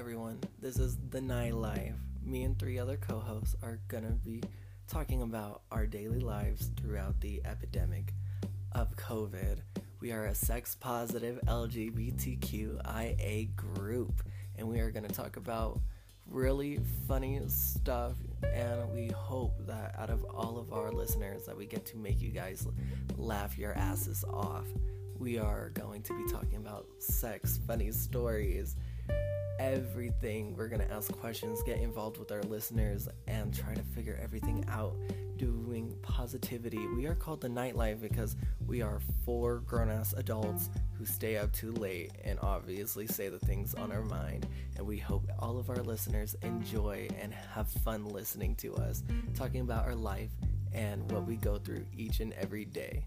everyone. This is The Night Life. Me and three other co hosts are gonna be talking about our daily lives throughout the epidemic of COVID. We are a sex positive LGBTQIA group, and we are gonna talk about really funny stuff. And we hope that out of all of our listeners, that we get to make you guys laugh your asses off. We are going to be talking about sex, funny stories everything. We're going to ask questions, get involved with our listeners, and try to figure everything out doing positivity. We are called the nightlife because we are four grown ass adults who stay up too late and obviously say the things on our mind. And we hope all of our listeners enjoy and have fun listening to us, talking about our life and what we go through each and every day.